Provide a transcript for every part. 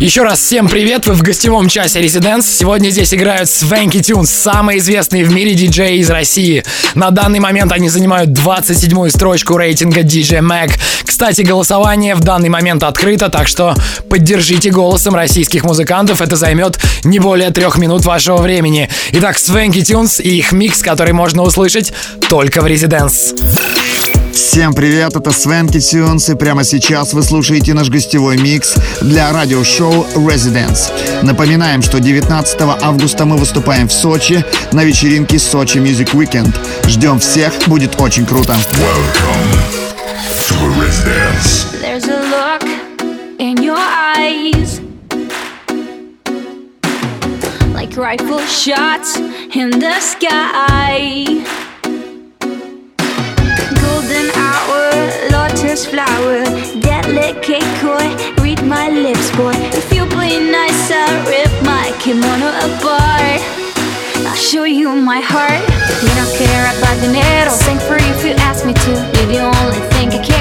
Еще раз всем привет, вы в гостевом часе Residence. Сегодня здесь играют Swanky Tunes, самые известные в мире диджеи из России. На данный момент они занимают 27-ю строчку рейтинга DJ Mag. Кстати, голосование в данный момент открыто, так что поддержите голосом российских музыкантов, это займет не более трех минут вашего времени. Итак, Swanky Tunes и их микс, который можно услышать только в Residence. Всем привет, это Свенки Тюнс, и прямо сейчас вы слушаете наш гостевой микс для радиошоу Residence. Напоминаем, что 19 августа мы выступаем в Сочи на вечеринке Сочи Music Weekend. Ждем всех, будет очень круто. Like rifle shots in the sky. Lotus flower, delicate koi. Read my lips, boy. If you play nice, I'll rip my kimono apart. I'll show you my heart. You don't care about dinero. Sing you if you ask me to. You're the only thing I care.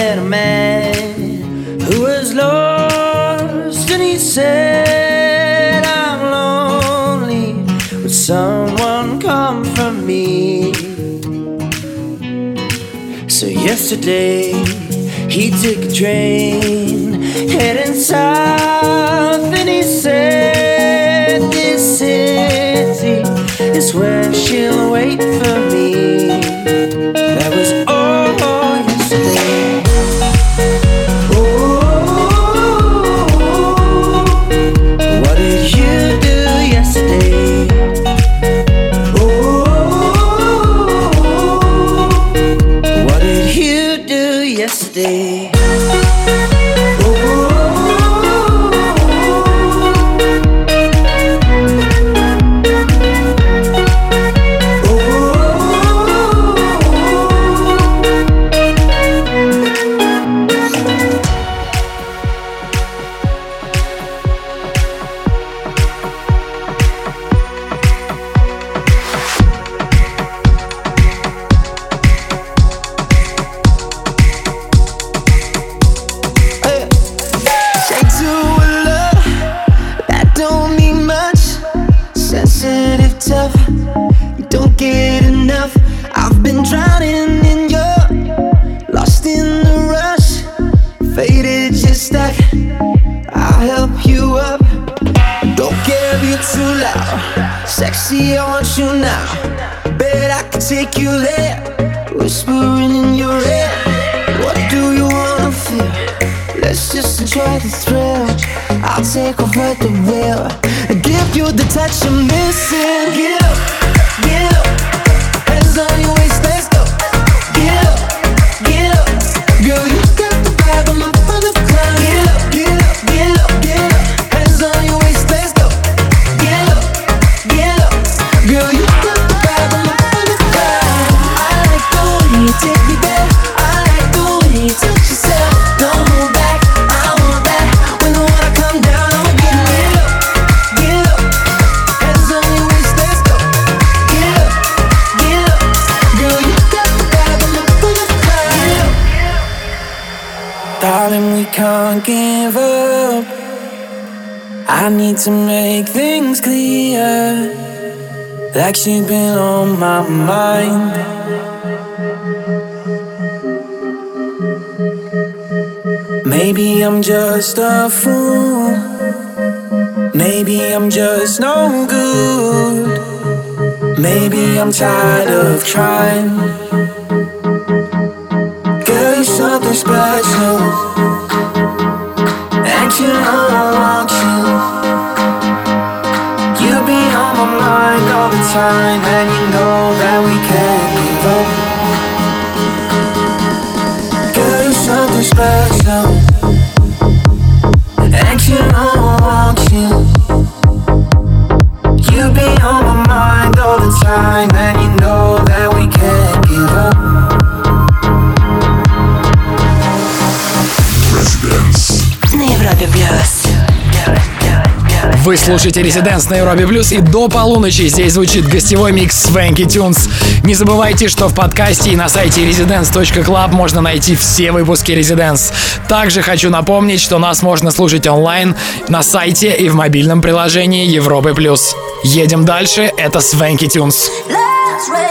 Met a man who was lost, and he said, I'm lonely. Would someone come for me? So, yesterday, he took a train heading south, and he said, This city is where she'll wait for me. Loud. Sexy, I want you now. Bet I can take you there. Whispering in your ear. What do you wanna feel? Let's just enjoy the thrill. I'll take over the wheel. Give you the touch I'm missing. Get up, need to make things clear. Like she's been on my mind. Maybe I'm just a fool. Maybe I'm just no good. Maybe I'm tired of trying. Girl, you're something special. And you know mind all the time, and you know that we can't give up. Girl, something special. And you know I want you. You be on my mind all the time, and you know Вы слушаете Резиденс на Европе Плюс и до полуночи здесь звучит гостевой микс Swanky Tunes. Не забывайте, что в подкасте и на сайте residence.club можно найти все выпуски Резиденс. Также хочу напомнить, что нас можно слушать онлайн на сайте и в мобильном приложении Европы Плюс. Едем дальше, это Swanky Tunes. Let's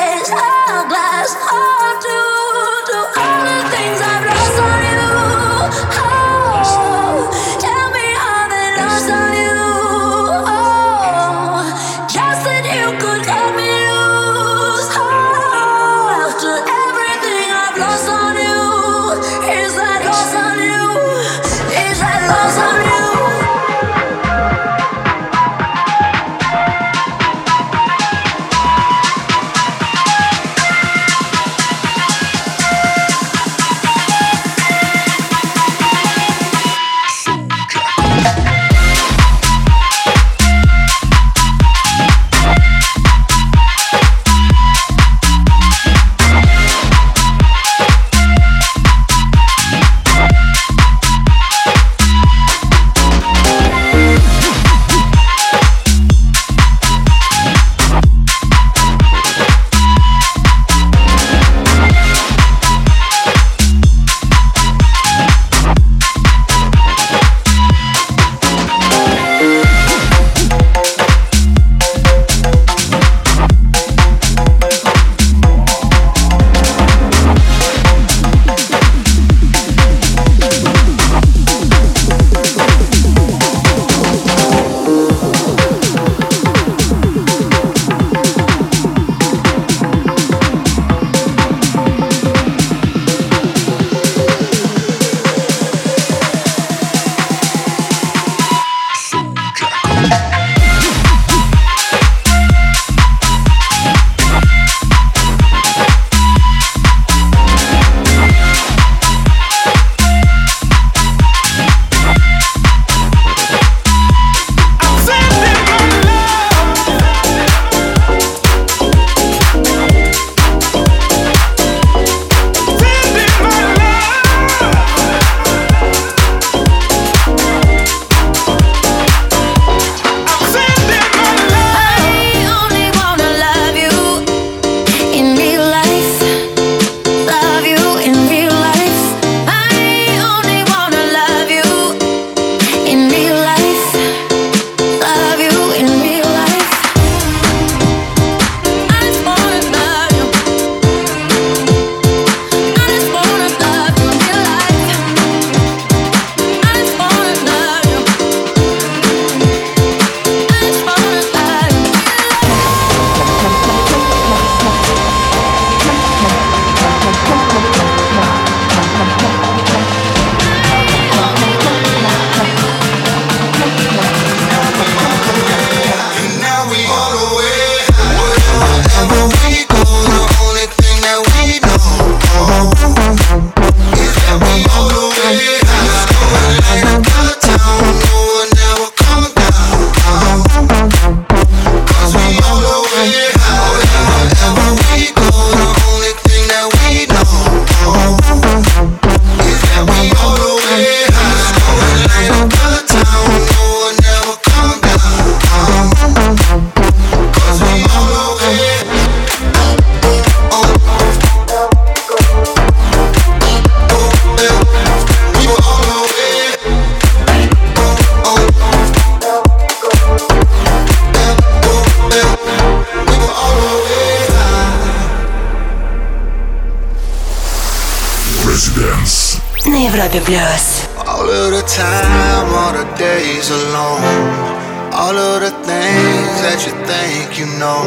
know.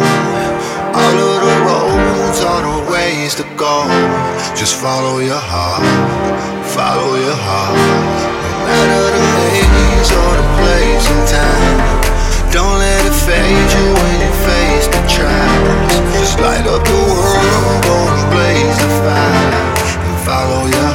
All of the roads, are the ways to go. Just follow your heart, follow your heart. No matter the maze or the place and time. Don't let it fade you when you face the trials. Just light up the world, go and blaze the fire. And follow your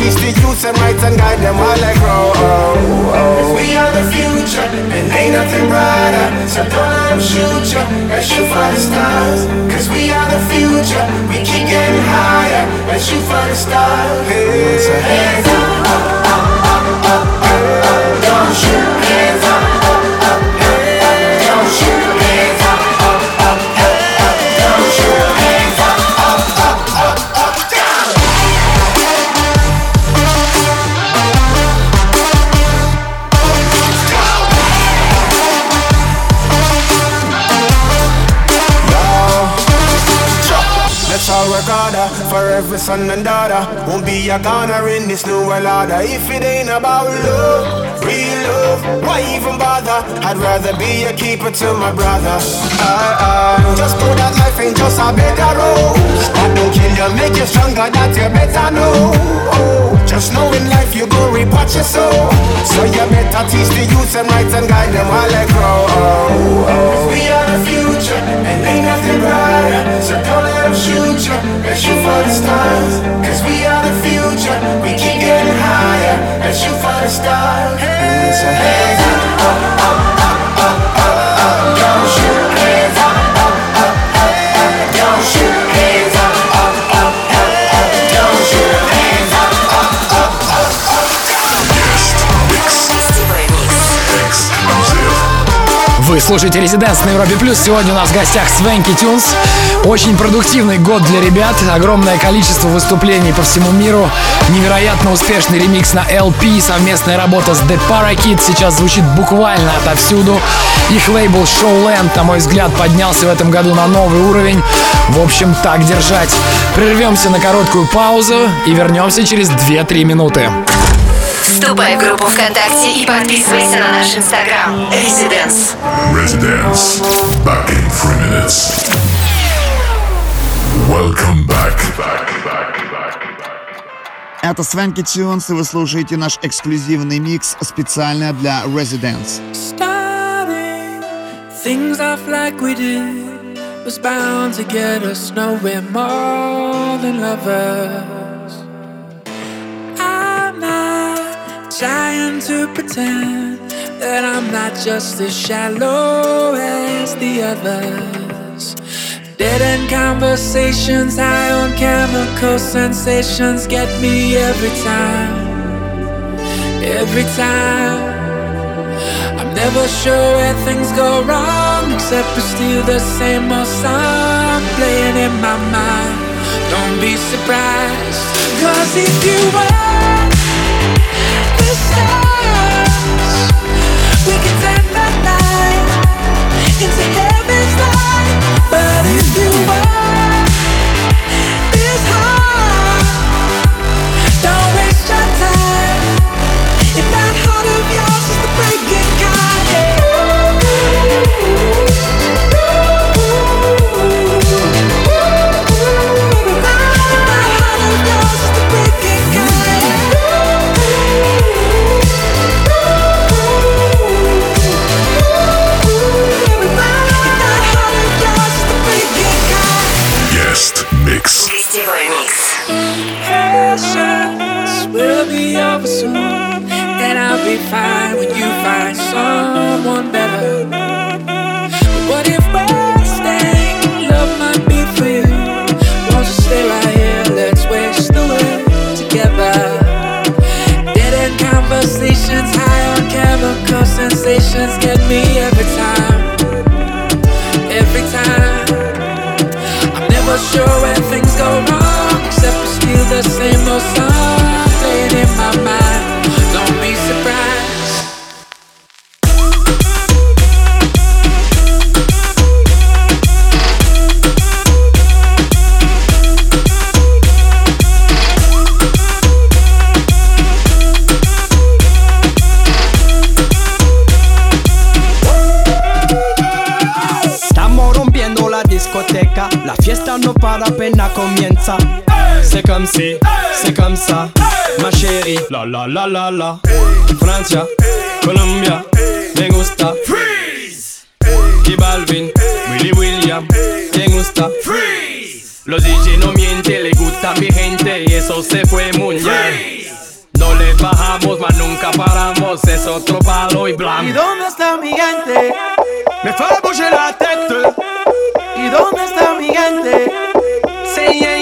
teach the youth them right and guide them while they grow. Oh, oh. We are the future, and ain't nothing brighter. So don't let them shoot you, and shoot for the stars. Cause we are the future, we keep getting higher, and shoot for the stars. Hey, hey, hey. For every son and daughter. Won't be a goner in this new world order. If it ain't about love, real love, why even bother? I'd rather be a keeper to my brother. I, I just know that life just a better road. That don't kill you, make you stronger, that you better know. Oh, just know in life you go repatch your soul. So you better teach the youth and rights and guide them while they grow. Oh, oh. We are the future, and ain't nothing brighter. So don't let them shoot you, let's shoot for the stars. Cause we are the future, we keep getting higher. Let's shoot for the stars. Hands up, hands up, Вы слушаете Резиденс на Европе Плюс. Сегодня у нас в гостях Свенки Тюнс. Очень продуктивный год для ребят. Огромное количество выступлений по всему миру. Невероятно успешный ремикс на LP. Совместная работа с The Parakeet сейчас звучит буквально отовсюду. Их лейбл Showland, на мой взгляд, поднялся в этом году на новый уровень. В общем, так держать. Прервемся на короткую паузу и вернемся через 2-3 минуты. Вступай в группу ВКонтакте и подписывайся на наш инстаграм. Residence. Residence. Back in three minutes. Welcome back. Back, back, back. Это Свенки Тюнс, и вы слушаете наш эксклюзивный микс специально для Residents. starting things off like we did was bound to get us nowhere more than lovers. Trying to pretend that I'm not just as shallow as the others. Dead end conversations, high on chemical sensations get me every time. Every time. I'm never sure where things go wrong, except it's still the same old song playing in my mind. Don't be surprised, cause if you were But if you were Patience will be over soon, and I'll be fine when you find someone better. But what if we're staying? Love might be for you. Won't you stay right here? Let's waste the way together. Dead end conversations, high on chemical sensations, get me every time. Every time. I'm never sure where things go wrong, regresemos a comme si, c'est comme ça, ma chérie. La la la la la. Francia, Colombia, me gusta. Freeze. Y Balvin, Willy William, me gusta. Freeze. Los DJ no mienten, le gusta mi gente y eso se fue muy bien. No le bajamos, mas nunca paramos, es otro palo y blanco. ¿Y dónde está mi gente? Me fue bouger la tête. ¿Y dónde está mi gente? Sí, yeah.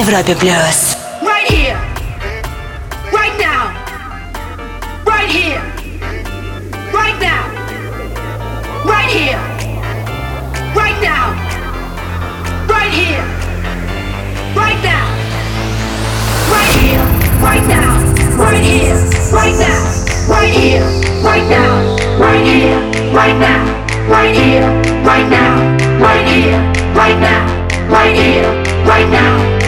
Европе плюс. Right here. Right now. Right here. Right now. Right here. Right now. Right here. Right now. Right here. Right now. Right here. Right now. Right here. Right now. Right here. Right now. Right here. Right now. Right here. Right now. Right here. Right now.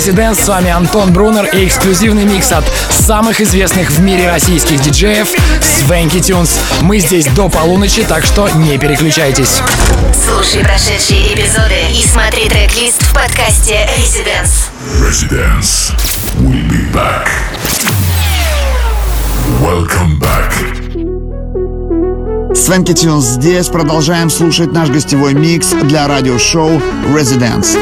Crazy Dance. С вами Антон Брунер и эксклюзивный микс от самых известных в мире российских диджеев Свенки Тюнс. Мы здесь до полуночи, так что не переключайтесь. Слушай прошедшие эпизоды и смотри трек-лист в подкасте Residence. Residence. We'll be back. Welcome back. Свенки Тюнс здесь. Продолжаем слушать наш гостевой микс для радиошоу «Residence».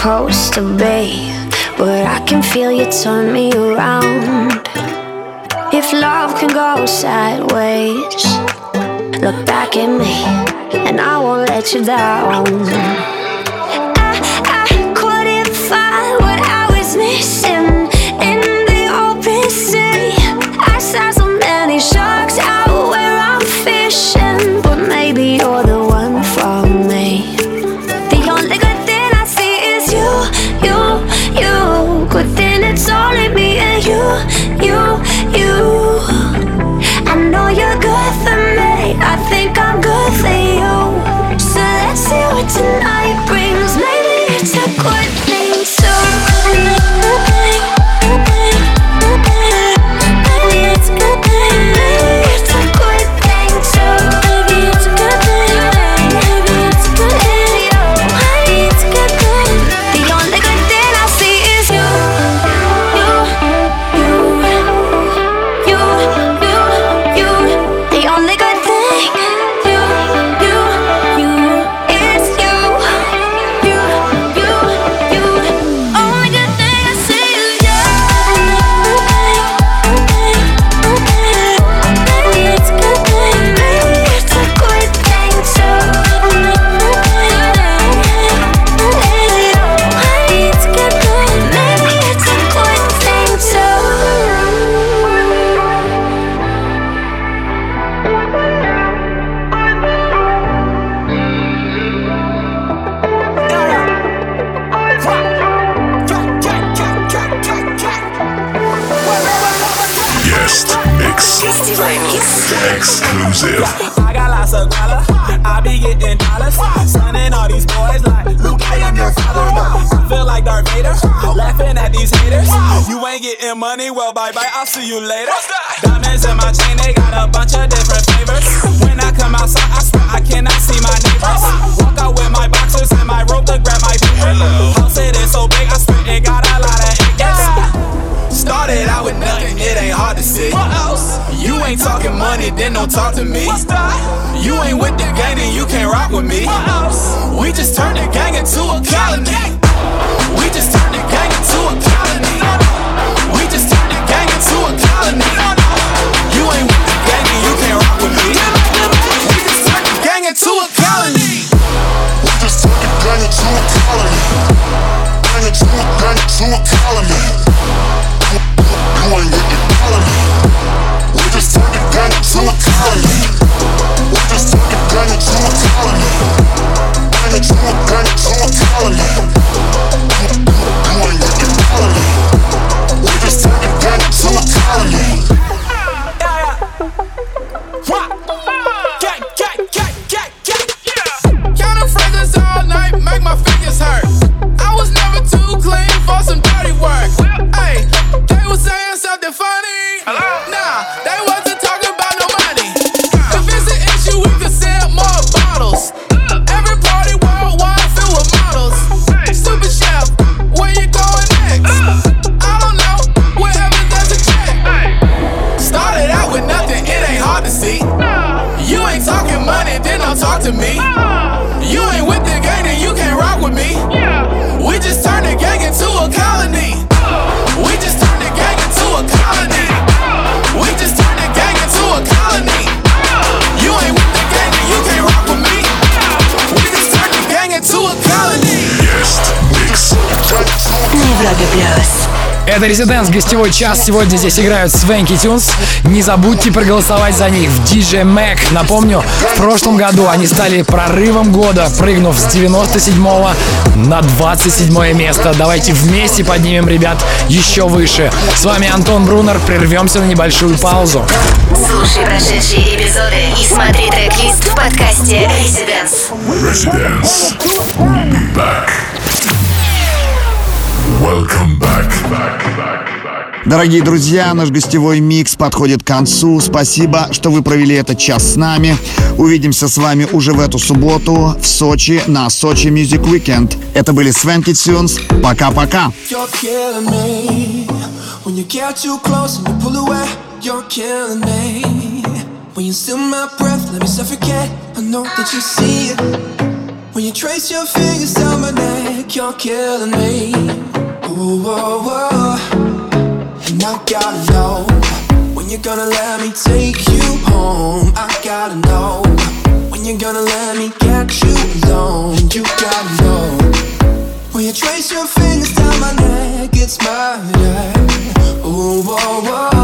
supposed to be, but I can feel you turn me around. If love can go sideways, look back at me, and I won't let you down. You ain't talking money, then don't talk to me. What's that? You ain't with the gang, then you can't rock with me. What else? We just turned the gang into a colony. We just turned the gang into a colony. We just turned the gang into a colony. You ain't with the gang, then you can't rock with me. We just turned the gang into a colony. We just turned the gang into a colony. Gang into a gang into a colony. You ain't with the colony. Just turned the gang into a colony. Gang into a gang into a colony. Немного плюс. Это Резиденс, гостевой час. Сегодня здесь играют Свенки Тюнс. Не забудьте проголосовать за них в DJ Mac. Напомню, в прошлом году они стали прорывом года, прыгнув с 97 на 27 место. Давайте вместе поднимем ребят еще выше. С вами Антон Брунер. Прервемся на небольшую паузу. Слушай прошедшие эпизоды и смотри трек-лист в подкасте be back. Дорогие друзья, наш гостевой микс подходит к концу. Спасибо, что вы провели этот час с нами. Увидимся с вами уже в эту субботу в Сочи на Сочи Music Weekend. Это были Свенки Тюнс. Пока-пока. You're killing me when you get too close and you pull away. You're killing me when you steal my breath, let me suffocate. I know that you see it when you trace your fingers down my neck. You're killing me. Ooh, whoa, whoa. And I gotta know when you're gonna let me take you home. I gotta know when you're gonna let me get you alone. You gotta know. When you trace your fingers down my neck, it's murder. Ooh, whoa, whoa,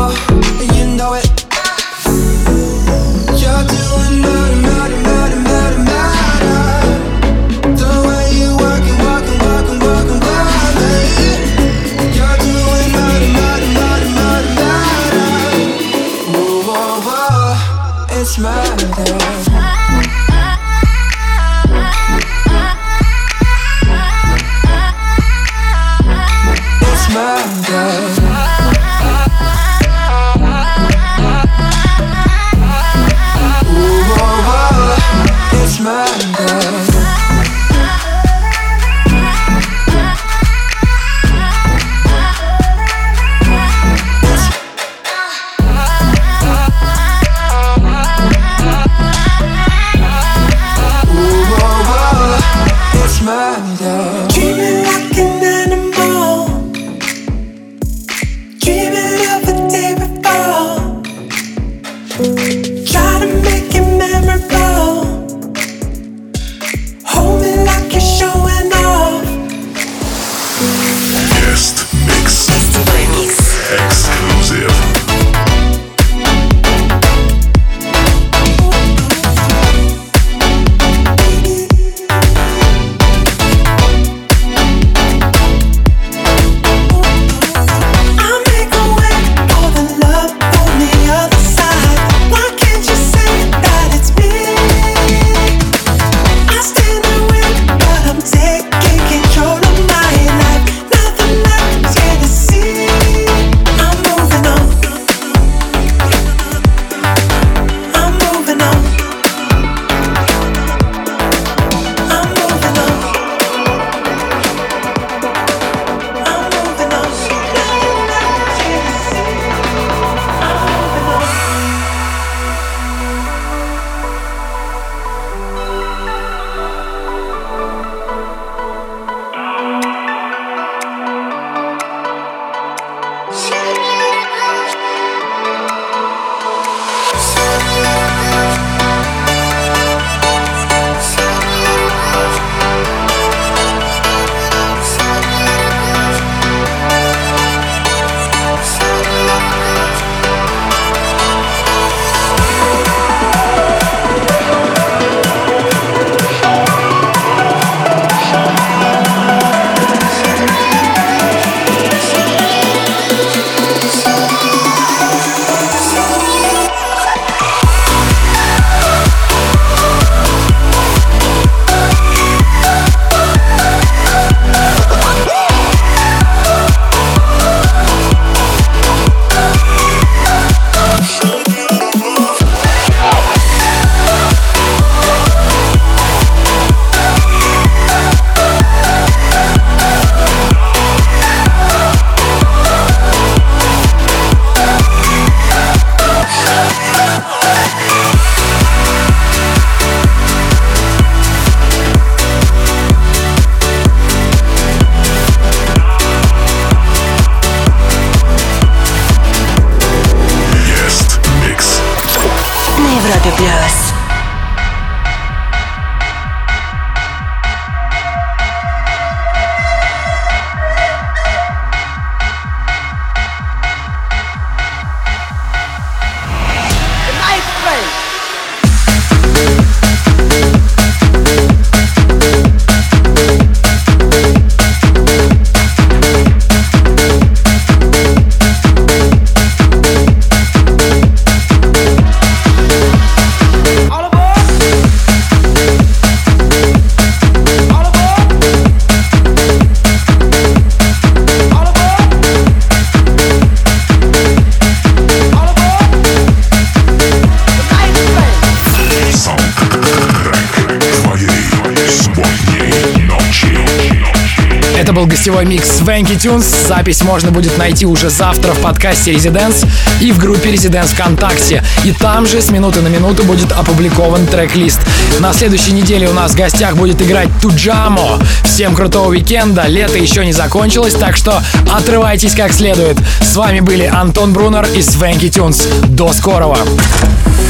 Запись можно будет найти уже завтра в подкасте Residents и в группе Residents ВКонтакте. И там же с минуты на минуту будет опубликован трек-лист. На следующей неделе у нас в гостях будет играть Туджамо. Всем крутого уикенда. Лето еще не закончилось, так что отрывайтесь как следует. С вами были Антон Брунер и Swanky Tunes. До скорого!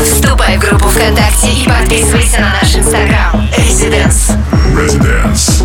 Вступай в группу ВКонтакте и подписывайся на наш инстаграм. Residence. Residence.